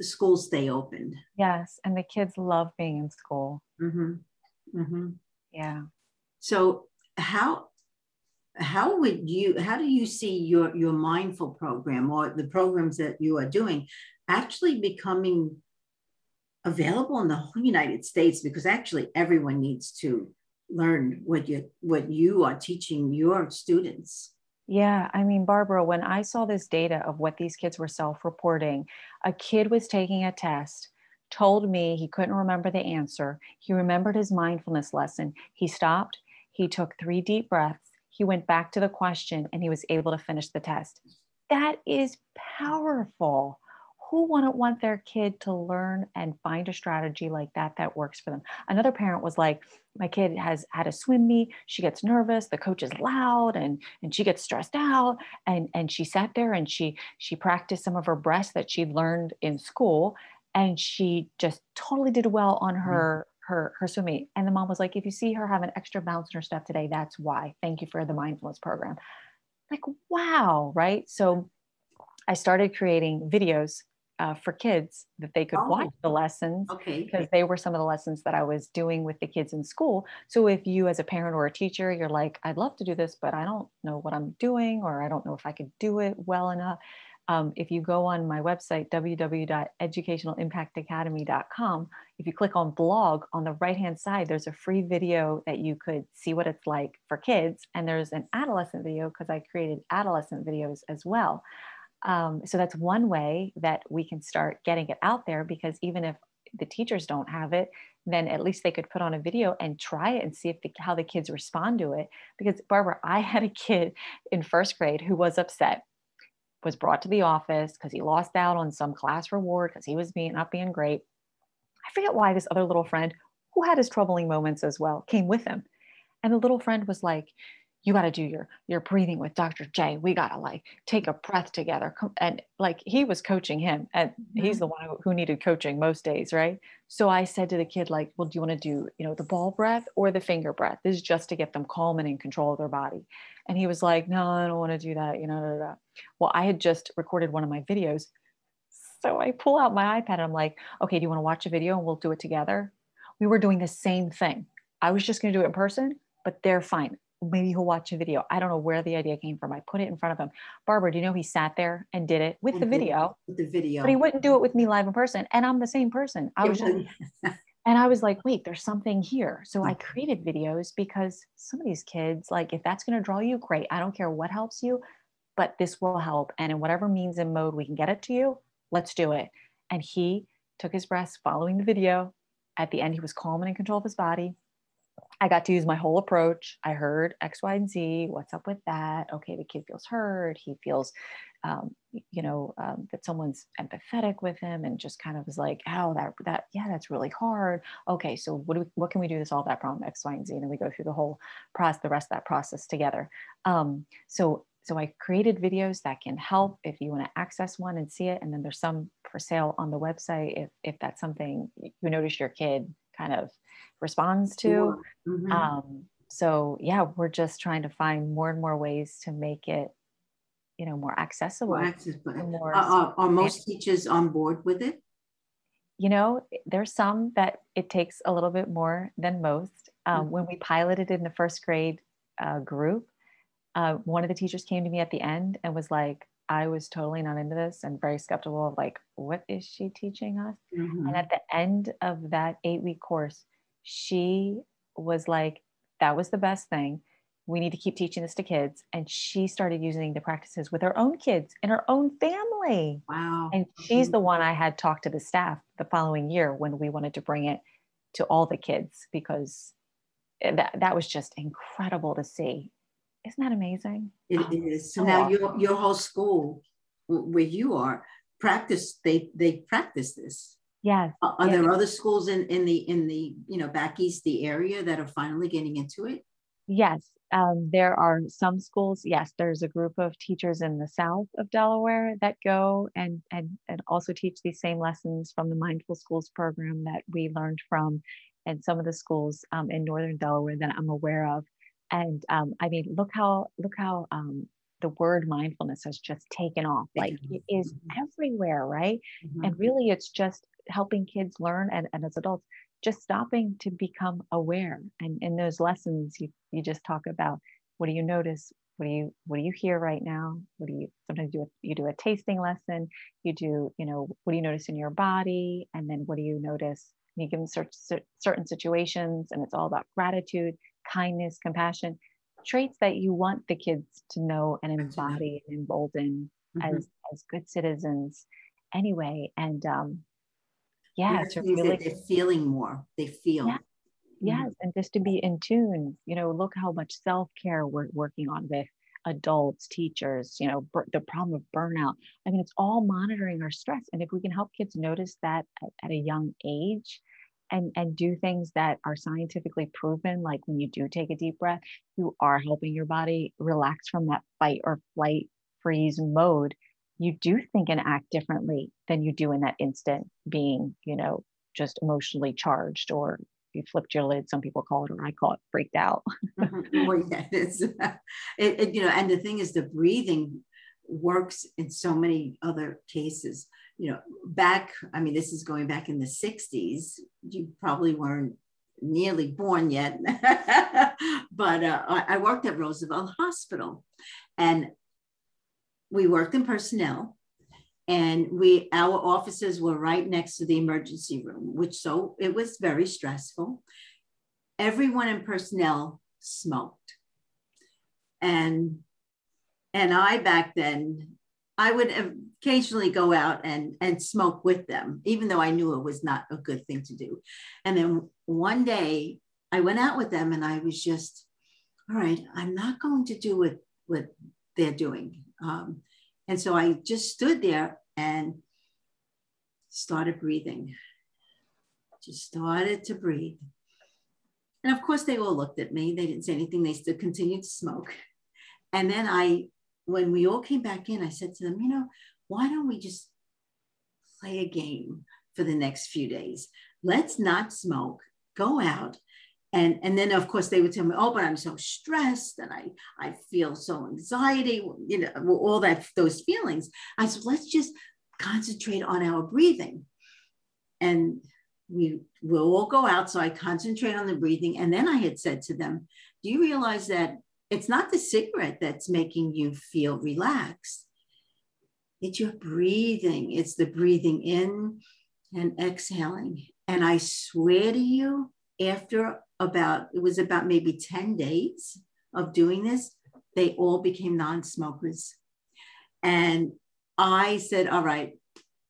schools stay open. Yes. And the kids love being in school. Mm-hmm. Mm-hmm. Yeah. So how how would you how do you see your your mindful program or the programs that you are doing actually becoming available in the whole United States because actually everyone needs to learn what you what you are teaching your students yeah, I mean, Barbara, when I saw this data of what these kids were self reporting, a kid was taking a test, told me he couldn't remember the answer. He remembered his mindfulness lesson. He stopped, he took three deep breaths, he went back to the question, and he was able to finish the test. That is powerful. Who wouldn't want their kid to learn and find a strategy like that that works for them? Another parent was like my kid has had a swim meet. She gets nervous. The coach is loud and and she gets stressed out. And and she sat there and she she practiced some of her breaths that she'd learned in school and she just totally did well on mm-hmm. her her her swim meet and the mom was like if you see her have an extra bounce in her step today that's why thank you for the mindfulness program like wow right so i started creating videos uh, for kids that they could oh. watch the lessons okay. because they were some of the lessons that I was doing with the kids in school. So if you as a parent or a teacher, you're like, I'd love to do this, but I don't know what I'm doing, or I don't know if I could do it well enough. Um, if you go on my website, www.educationalimpactacademy.com, if you click on blog on the right hand side, there's a free video that you could see what it's like for kids. And there's an adolescent video because I created adolescent videos as well. Um, so that's one way that we can start getting it out there because even if the teachers don't have it, then at least they could put on a video and try it and see if the, how the kids respond to it. Because Barbara, I had a kid in first grade who was upset, was brought to the office because he lost out on some class reward because he was being not being great. I forget why this other little friend who had his troubling moments as well came with him. And the little friend was like, you got to do your your breathing with Dr. J. We got to like take a breath together. And like he was coaching him and mm-hmm. he's the one who needed coaching most days, right? So I said to the kid like, "Well, do you want to do, you know, the ball breath or the finger breath? This is just to get them calm and in control of their body." And he was like, "No, I don't want to do that, you know. Well, I had just recorded one of my videos. So I pull out my iPad and I'm like, "Okay, do you want to watch a video and we'll do it together?" We were doing the same thing. I was just going to do it in person, but they're fine maybe he'll watch a video. I don't know where the idea came from. I put it in front of him. Barbara, do you know he sat there and did it with the video? With the video. But he wouldn't do it with me live in person. And I'm the same person. I was just, and I was like, wait, there's something here. So I created videos because some of these kids, like, if that's going to draw you, great. I don't care what helps you, but this will help. And in whatever means and mode we can get it to you, let's do it. And he took his breaths following the video. At the end, he was calm and in control of his body I got to use my whole approach. I heard X, Y, and Z. What's up with that? Okay, the kid feels heard. He feels, um, you know, um, that someone's empathetic with him, and just kind of was like, "Oh, that that yeah, that's really hard." Okay, so what do we, what can we do to solve that problem? X, Y, and Z, and then we go through the whole process, the rest of that process together. Um, so so I created videos that can help if you want to access one and see it, and then there's some for sale on the website if if that's something you notice your kid kind of responds to. Mm-hmm. Um, so yeah, we're just trying to find more and more ways to make it, you know, more accessible. More accessible. More are, are most teachers on board with it? You know, there's some that it takes a little bit more than most. Um, mm-hmm. When we piloted in the first grade uh, group, uh, one of the teachers came to me at the end and was like, I was totally not into this and very skeptical of like, what is she teaching us? Mm-hmm. And at the end of that eight week course, she was like, that was the best thing. We need to keep teaching this to kids. And she started using the practices with her own kids in her own family. Wow. And she's the one I had talked to the staff the following year when we wanted to bring it to all the kids because that, that was just incredible to see. Isn't that amazing? It oh, is. So, so now your your whole school where you are practice they they practice this. Yes. Are, are yes. there other schools in in the in the you know back east the area that are finally getting into it? Yes, um, there are some schools. Yes, there's a group of teachers in the south of Delaware that go and and and also teach these same lessons from the Mindful Schools program that we learned from, and some of the schools um, in northern Delaware that I'm aware of and um, i mean look how look how um, the word mindfulness has just taken off like it is mm-hmm. everywhere right? Mm-hmm. and really it's just helping kids learn and, and as adults just stopping to become aware. And in those lessons you, you just talk about what do you notice? What do you what do you hear right now? What do you sometimes do a, you do a tasting lesson you do you know what do you notice in your body? And then what do you notice? You give them certain, certain situations and it's all about gratitude kindness, compassion, traits that you want the kids to know and embody and embolden mm-hmm. as, as good citizens anyway. And um, yeah, to really they're feeling more. They feel. Yeah. Yes, mm-hmm. and just to be in tune, you know, look how much self care we're working on with adults, teachers, you know, the problem of burnout. I mean, it's all monitoring our stress. And if we can help kids notice that at, at a young age, and and do things that are scientifically proven like when you do take a deep breath you are helping your body relax from that fight or flight freeze mode. You do think and act differently than you do in that instant being you know just emotionally charged or you flipped your lid some people call it or i call it freaked out. Mm-hmm. well, yeah, it's, it, it, you know and the thing is the breathing works in so many other cases. You know back i mean this is going back in the 60s you probably weren't nearly born yet but uh, i worked at roosevelt hospital and we worked in personnel and we our offices were right next to the emergency room which so it was very stressful. Everyone in personnel smoked and and i back then i would occasionally go out and and smoke with them even though i knew it was not a good thing to do and then one day i went out with them and i was just all right i'm not going to do what what they're doing um, and so I just stood there and started breathing. Just started to breathe. And of course, they all looked at me. They didn't say anything. They still continued to smoke. And then I, when we all came back in, I said to them, you know, why don't we just play a game for the next few days? Let's not smoke, go out. And and then of course they would tell me oh but i'm so stressed and i i feel so anxiety you know all that those feelings. I said let's just concentrate on our breathing. And we will all go out so i concentrate on the breathing. And then i had said to them do you realize that it's not the cigarette that's making you feel relaxed it's your breathing it's the breathing in and exhaling and i swear to you after about, it was about maybe 10 days of doing this, they all became non smokers. And I said, all right,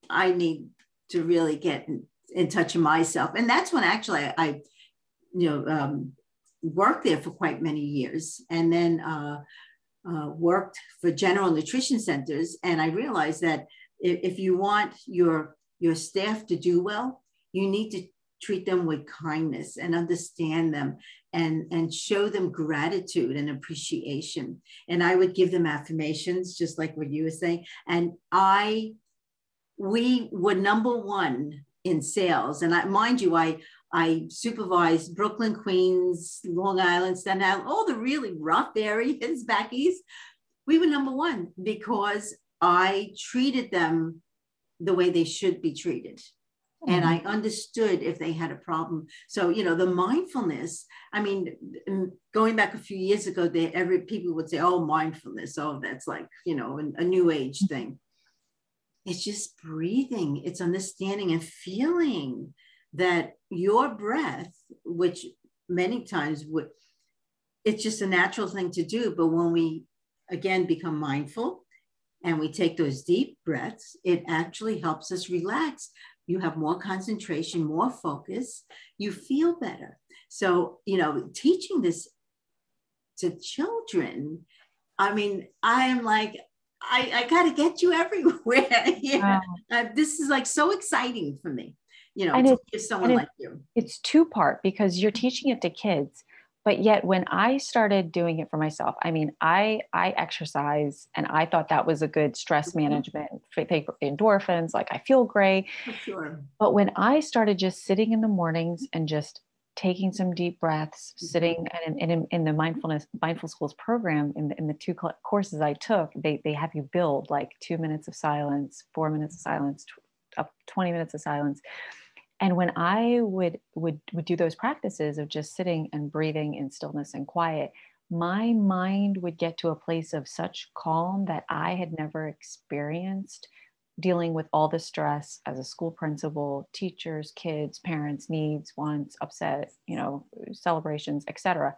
I need to really get in, in touch with myself. And that's when actually I, I you know, um, worked there for quite many years and then uh, uh, worked for general nutrition centers. And I realized that if, if you want your, your staff to do well, you need to treat them with kindness and understand them and, and show them gratitude and appreciation. And I would give them affirmations, just like what you were saying. And I, we were number one in sales. And I, mind you, I, I supervised Brooklyn, Queens, Long Island, Staten Island, all the really rough areas back east. We were number one because I treated them the way they should be treated and mm-hmm. I understood if they had a problem. So you know the mindfulness. I mean, going back a few years ago, they every people would say, "Oh, mindfulness. Oh, that's like you know a, new age mm-hmm. thing." It's just breathing. It's understanding and feeling that your breath, which many times would, it's just a natural thing to do. But when we again become mindful and we take those deep breaths, it actually helps us relax you have more concentration, more focus, you feel better. So, you know, teaching this to children, I mean, I am like, I, I got to get you everywhere. yeah. Wow. Uh, this is like so exciting for me, you know, and to give someone like you. It's two part because you're teaching it to kids but yet when i started doing it for myself i mean i i exercise and i thought that was a good stress mm-hmm. management take endorphins like i feel great sure. but when i started just sitting in the mornings and just taking some deep breaths mm-hmm. sitting and in, in, in, the mindfulness mindful schools program in the, in the two courses i took they, they have you build like two minutes of silence four minutes of silence up 20 minutes of silence and when i would would would do those practices of just sitting and breathing in stillness and quiet my mind would get to a place of such calm that i had never experienced dealing with all the stress as a school principal teachers kids parents needs wants upset you know celebrations etc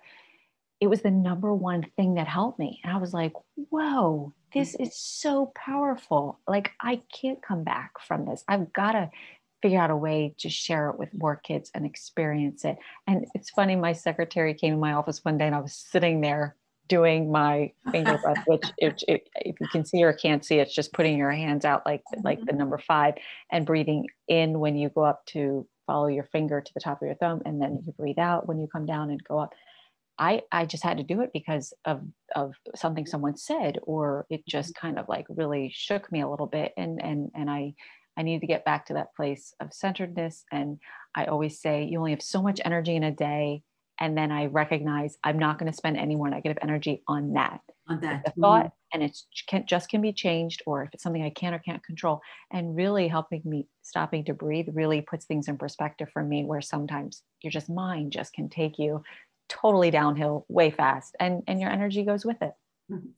it was the number one thing that helped me. And i was like whoa this mm-hmm. is so powerful. Like i can't come back from this. I've got to figure out a way to share it with more kids and experience it. And it's funny, my secretary came in my office one day and I was sitting there doing my finger breath, which if, if, you can see or can't see, it's just putting your hands out like like the mm-hmm. number five and breathing in when you go up to follow your finger to the top of your thumb, and then you breathe out when you come down and go up. I I just had to do it because of of something someone said, or it just kind of like really shook me a little bit, and and and I I need to get back to that place of centeredness. And I always say you only have so much energy in a day and then I recognize I'm not going to spend any more negative energy on that. On that the hmm. thought, and it can, just can be changed, or if it's something I can or can't control, and really helping me stopping to breathe really puts things in perspective for me. Where sometimes your just mind just can take you totally downhill way fast, and and your energy goes with it.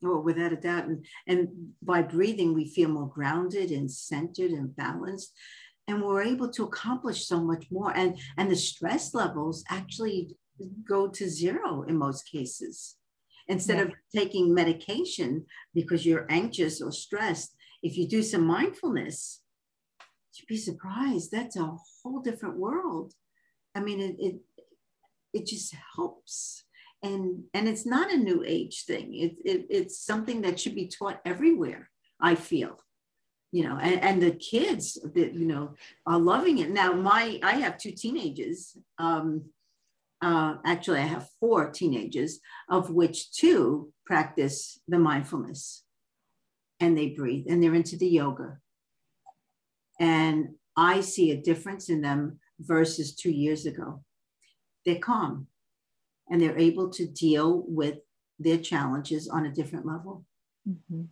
Oh, without a doubt, and and by breathing, we feel more grounded and centered and balanced and we're able to accomplish so much more and and the stress levels actually go to zero in most cases. Instead yeah. of taking medication because you're anxious or stressed, if you do some mindfulness, you'd be surprised. That's a whole different world. I mean, it, it, it just helps. And, and it's not a new age thing. It, it, it's something that should be taught everywhere, I feel you know and, and the kids that you know are loving it now my i have two teenagers um uh, actually, I have four teenagers, of which two practice the mindfulness and they breathe and they're into the yoga. And I see a difference in them versus two years ago. They're calm and they're able to deal with their challenges on a different level. Mm-hmm.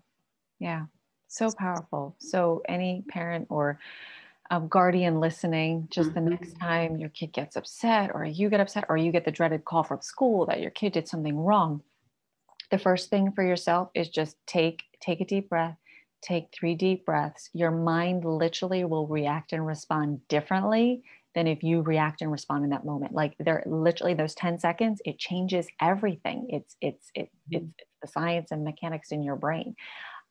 Yeah, so powerful. So, any parent or um, guardian listening just mm-hmm. the next mm-hmm. time your kid gets upset or you get upset or you get the dreaded call from school that your kid did something wrong the first thing for yourself is just take take a deep breath take three deep breaths your mind literally will react and respond differently than if you react and respond in that moment like they're literally those 10 seconds it changes everything it's it's it, it's, mm-hmm. it's the science and mechanics in your brain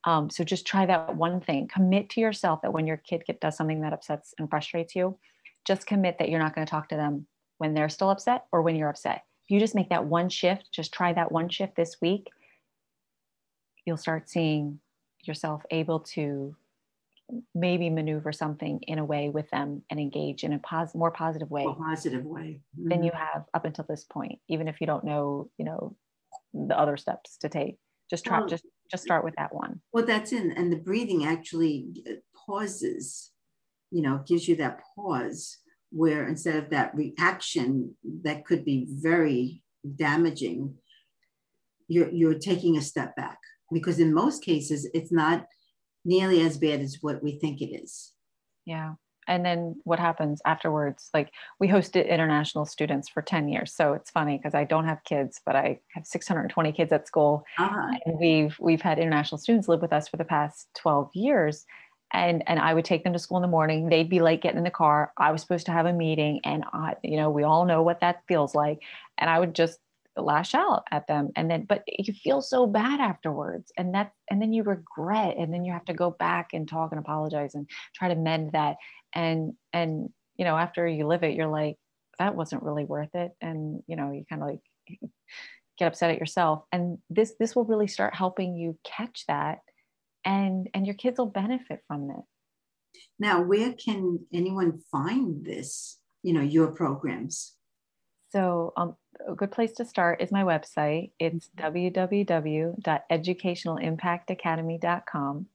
um, so just try that one thing. Commit to yourself that when your kid get, does something that upsets and frustrates you, just commit that you're not going to talk to them when they're still upset or when you're upset. If you just make that one shift, just try that one shift this week, you'll start seeing yourself able to maybe maneuver something in a way with them and engage in a pos- more positive way. More positive way. Mm-hmm. Than you have up until this point, even if you don't know, you know, the other steps to take. Just try, just just start with that one. Well, that's in, and the breathing actually uh, pauses, you know, gives you that pause where instead of that reaction that could be very damaging, you're, you're taking a step back because in most cases, it's not nearly as bad as what we think it is. Yeah. And then what happens afterwards like we hosted international students for 10 years. So it's funny because i don't have kids but i have 620 kids at school. Uh-huh. and we've we've had international students live with us for the past 12 years. And and i would take them to school in the morning. They'd be late getting in the car. I was supposed to have a meeting and i you know we all know what that feels like. And i would just lash out at them and then but you feel so bad afterwards and that and then you regret and then you have to go back and talk and apologize and try to mend that. And and you know after you live it you're like that wasn't really worth it and you know you kind of like get upset at yourself. And this this will really start helping you catch that and and your kids will benefit from it. Now where can anyone find this you know your programs so um, a good place to start is my website. It's www.educationalimpactacademy.com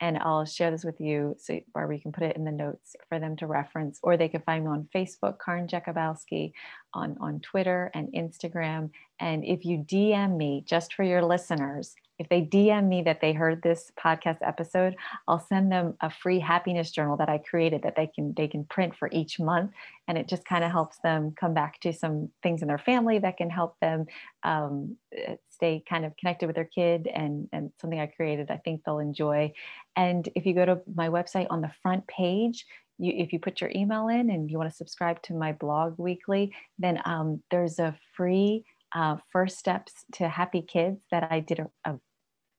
and I'll share this with you so Barbara, you can put it in the notes for them to reference, or they can find me on Facebook, Karin Jakubowski, on, on Twitter and Instagram. And if you DM me, just for your listeners, if they DM me that they heard this podcast episode, I'll send them a free happiness journal that I created that they can they can print for each month, and it just kind of helps them come back to some things in their family that can help them um, stay kind of connected with their kid and and something I created I think they'll enjoy. And if you go to my website on the front page, you, if you put your email in and you want to subscribe to my blog weekly, then um, there's a free uh, first steps to happy kids that I did a, a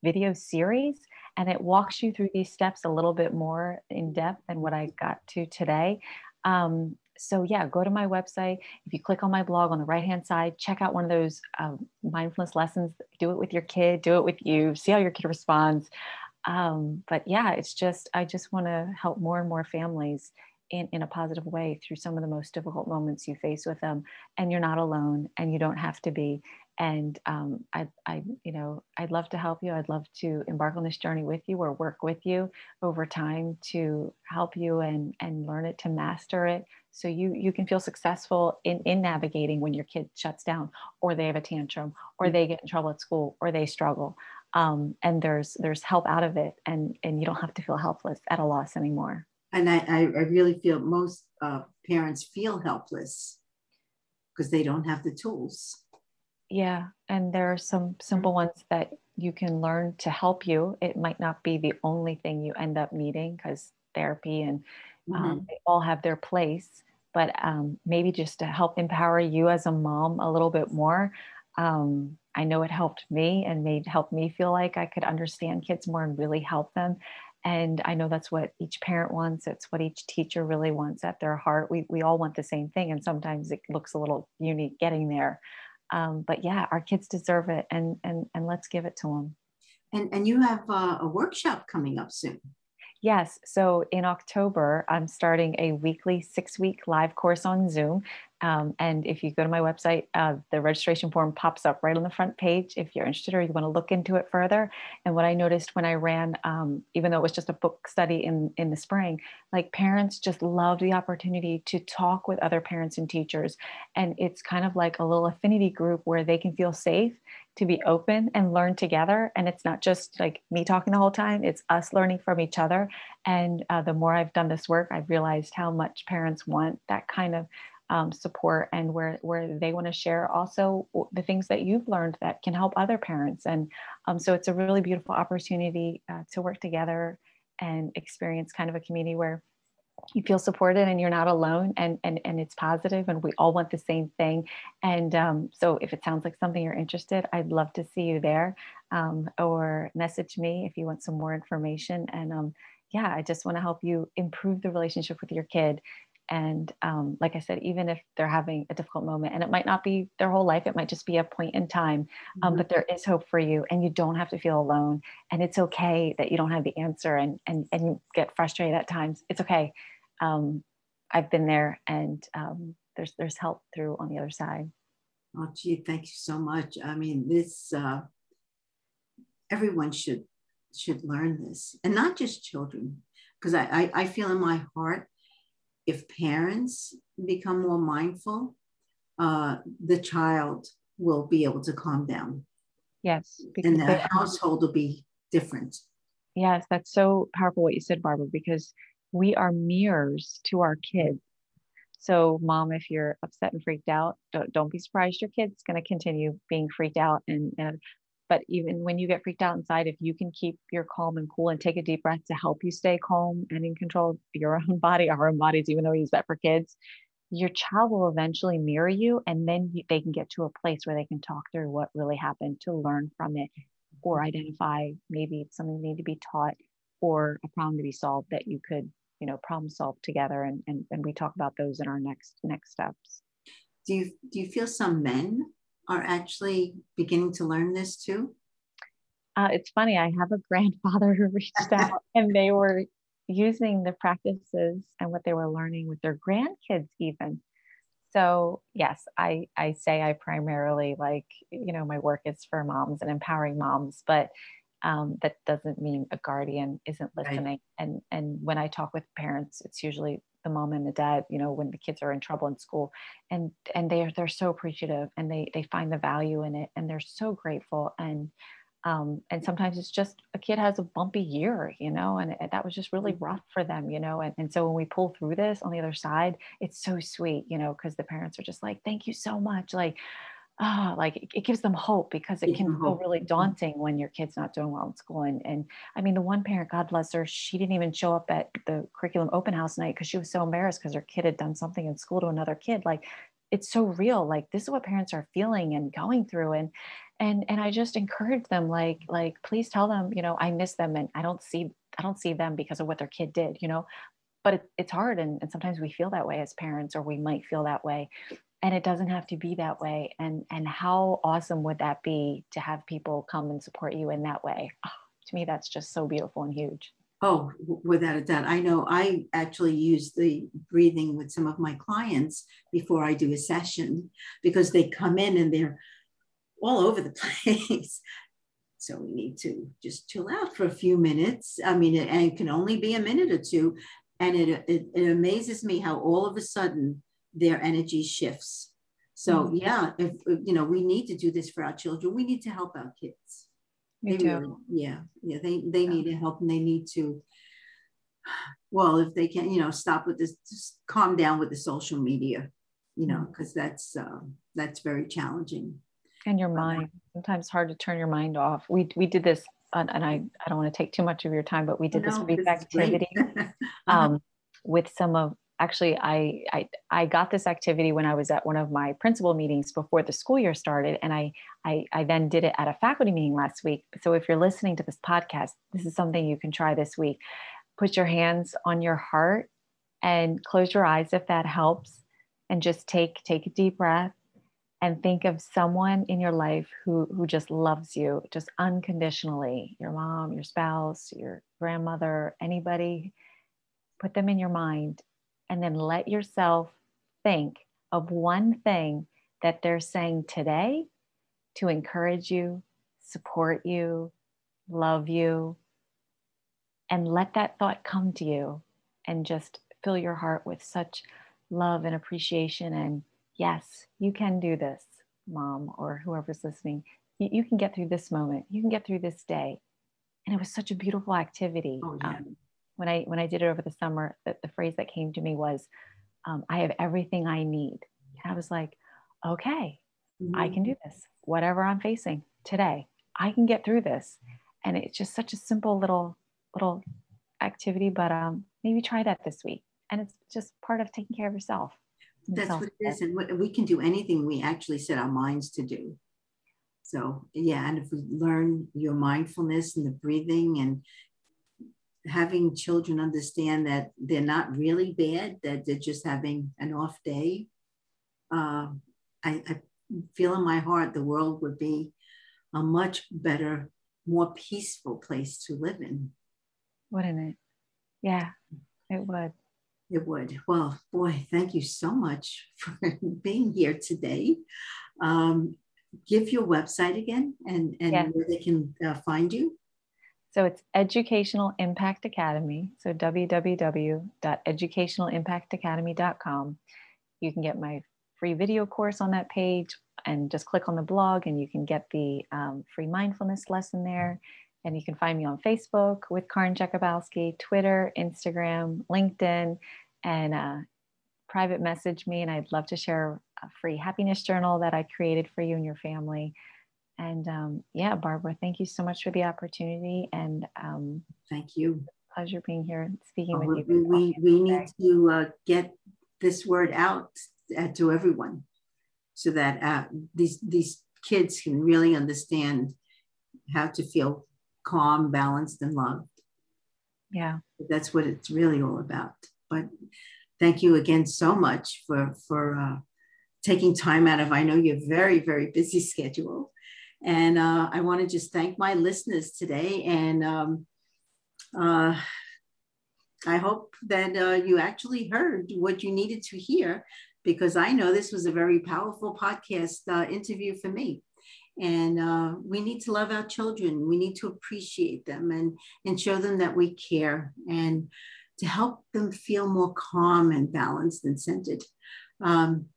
video series and it walks you through these steps a little bit more in depth than what I got to today. Um, so yeah, go to my website. If you click on my blog on the right hand side, check out one of those um, mindfulness lessons. Do it with your kid. Do it with you. See how your kid responds. Um, but yeah, it's just I just want to help more and more families in, in a positive way through some of the most difficult moments you face with them and you're not alone and you don't have to be and um, I, I, you know, I'd love to help you. I'd love to embark on this journey with you or work with you over time to help you and and learn it to master it, so you you can feel successful in in navigating when your kid shuts down or they have a tantrum or they get in trouble at school or they struggle. Um, and there's there's help out of it, and and you don't have to feel helpless at a loss anymore and I, I really feel most uh, parents feel helpless because they don't have the tools. Yeah, and there are some simple ones that you can learn to help you. It might not be the only thing you end up needing because therapy and um, mm-hmm. they all have their place, but um, maybe just to help empower you as a mom a little bit more. Um, I know it helped me and made helped me feel like I could understand kids more and really help them and i know that's what each parent wants it's what each teacher really wants at their heart. We, we all want the same thing and sometimes it looks a little unique getting there. Um, but yeah our kids deserve it and and and let's give it to them and and you have uh, a workshop coming up soon Yes. So in October, I'm starting a weekly six week live course on Zoom. Um, and if you go to my website, uh, the registration form pops up right on the front page if you're interested or you want to look into it further. And what I noticed when I ran, um, even though it was just a book study in, in the spring, like parents just love the opportunity to talk with other parents and teachers. And it's kind of like a little affinity group where they can feel safe to be open and learn together. And it's not just like me talking the whole time, it's us learning from each other. And uh, the more I've done this work, I've realized how much parents want that kind of um, support and where where they want to share also the things that you've learned that can help other parents and um, so it's a really beautiful opportunity uh, to work together and experience kind of a community where you feel supported and you're not alone and and, and it's positive and we all want the same thing. And um, so if it sounds like something you're interested i'd love to see you there um, or message me if you want some more information. And um, yeah i just want to help you improve the relationship with your kid and um, like I said, even if they're having a difficult moment, and it might not be their whole life, it might just be a point in time, um, mm-hmm. but there is hope for you, and you don't have to feel alone. And it's okay that you don't have the answer, and and and you get frustrated at times. It's okay. Um, I've been there, and um, there's there's help through on the other side. Oh, gee, thank you so much. I mean, this uh, everyone should should learn this, and not just children, because I, I I feel in my heart if parents become more mindful, uh, the child will be able to calm down. Yes. And the household will be different. Yes, that's so powerful what you said, Barbara, because we are mirrors to our kids. So, mom, if you're upset and freaked out, don't, don't be surprised your kid's going to continue being freaked out and, and but even when you get freaked out inside, if you can keep your calm and cool and take a deep breath to help you stay calm and in control of your own body, our own bodies, even though we use that for kids, your child will eventually mirror you. And then they can get to a place where they can talk through what really happened to learn from it or identify maybe it's something that need to be taught or a problem to be solved that you could, you know, problem solve together. And, and, and we talk about those in our next next steps. Do you do you feel some men are actually beginning to learn this too? Uh, it's funny. I have a grandfather who reached out and they were using the practices and what they were learning with their grandkids, even. So yes, I I say I primarily like you know my work is for moms and empowering moms, but um, that doesn't mean a guardian isn't listening. Right. And and when I talk with parents, it's usually the mom and the dad you know when the kids are in trouble in school and and they're they're so appreciative and they they find the value in it and they're so grateful and um, and sometimes it's just a kid has a bumpy year, you know, and, and that was just really mm-hmm. rough for them, you know. And, and so when we pull through this on the other side, it's so sweet, you know, because the parents are just like, thank you so much. Like, ah, like it, gives them hope because it can feel really mm-hmm. daunting when your kid's not doing well in school. And and I mean, the one parent, God bless her, she didn't even show up at the curriculum open house night because she was so embarrassed because her kid had done something in school to another kid. Like it's so real. Like this is what parents are feeling and going through. And and and I just encourage them, like, like please tell them, you know, I miss them and I don't see I don't see them because of what their kid did, you know but it, it's hard and, and sometimes we feel that way as parents or we might feel that way and it doesn't have to be that way and and how awesome would that be to have people come and support you in that way? Oh, to me that's just so beautiful and huge. Oh without a doubt. I know i actually use the breathing with some of my clients before i do a session because they come in and they're all over the place. So we need to just chill out for a few minutes. I mean it, and it can only be a minute or two and it, it, it amazes me how all of a sudden their energy shifts. So mm-hmm. yeah, if you know, we need to do this for our children. We need to help our kids. Me they too. Really, yeah, yeah. They they yeah. need to help and they need to. Well, if they can, you know, stop with this, just calm down with the social media, you know, because mm-hmm. that's uh, that's very challenging. And your mind sometimes hard to turn your mind off. We we did this, and I I don't want to take too much of your time, but we did no, this brief activity um, with some of actually I, I i got this activity when i was at one of my principal meetings before the school year started and I, I i then did it at a faculty meeting last week. So if you're listening to this podcast this is something you can try this week. Put your hands on your heart and close your eyes if that helps and just take take a deep breath and think of someone in your life who who just loves you just unconditionally your mom your spouse your grandmother anybody. Put them in your mind and then let yourself think of one thing that they're saying today to encourage you, support you, love you, and let that thought come to you and just fill your heart with such love and appreciation. And yes, you can do this, mom, or whoever's listening. You, you can get through this moment, you can get through this day. And it was such a beautiful activity. Oh, yeah. um, when I when I did it over the summer, the, the phrase that came to me was, um, "I have everything I need." And I was like, "Okay, mm-hmm. I can do this. Whatever I'm facing today, I can get through this." And it's just such a simple little little activity, but um, maybe try that this week. And it's just part of taking care of yourself. That's what it is, and we can do anything we actually set our minds to do. So yeah, and if we learn your mindfulness and the breathing and having children understand that they're not really bad, that they're just having an off day. Uh, I, I feel in my heart the world would be a much better, more peaceful place to live in. Wouldn't it? Yeah, it would. It would. Well, boy, thank you so much for being here today. Um, give your website again and, and yes. where they can uh, find you. So it's Educational Impact Academy. So www.educationalimpactacademy.com. You can get my free video course on that page and just click on the blog and you can get the um, free mindfulness lesson there. And you can find me on Facebook with Karin Jakubowski, Twitter, Instagram, LinkedIn, and uh, private message me. And I'd love to share a free happiness journal that I created for you and your family. And um, yeah, Barbara, thank you so much for the opportunity. And um, thank you. Pleasure being here and speaking oh, with you. We, we need to uh, get this word out uh, to everyone so that uh, these, these kids can really understand how to feel calm, balanced, and loved. Yeah. That's what it's really all about. But thank you again so much for, for uh, taking time out of, I know you're very, very busy schedule and uh, I want to just thank my listeners today. And um, uh, I hope that uh, you actually heard what you needed to hear, because I know this was a very powerful podcast uh, interview for me. And uh, we need to love our children. We need to appreciate them and, and show them that we care and to help them feel more calm and balanced and centered. Um,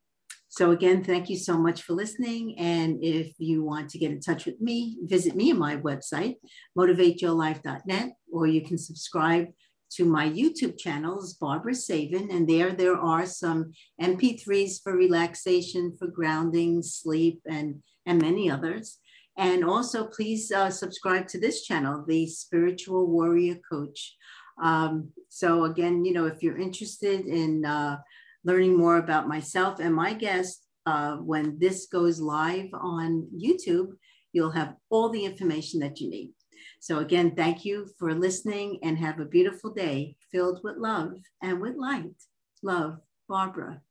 so again, thank you so much for listening. And if you want to get in touch with me, visit me on my website, motivateyourlife.net, or you can subscribe to my YouTube channels, Barbara Savin, and there there are some MP3s for relaxation, for grounding, sleep, and and many others. And also, please uh, subscribe to this channel, the Spiritual Warrior Coach. Um, so again, you know, if you're interested in uh, learning more about myself and my guest, uh, when this goes live on YouTube, you'll have all the information that you need. So, again, thank you for listening and have a beautiful day filled with love and with light. Love, Barbara.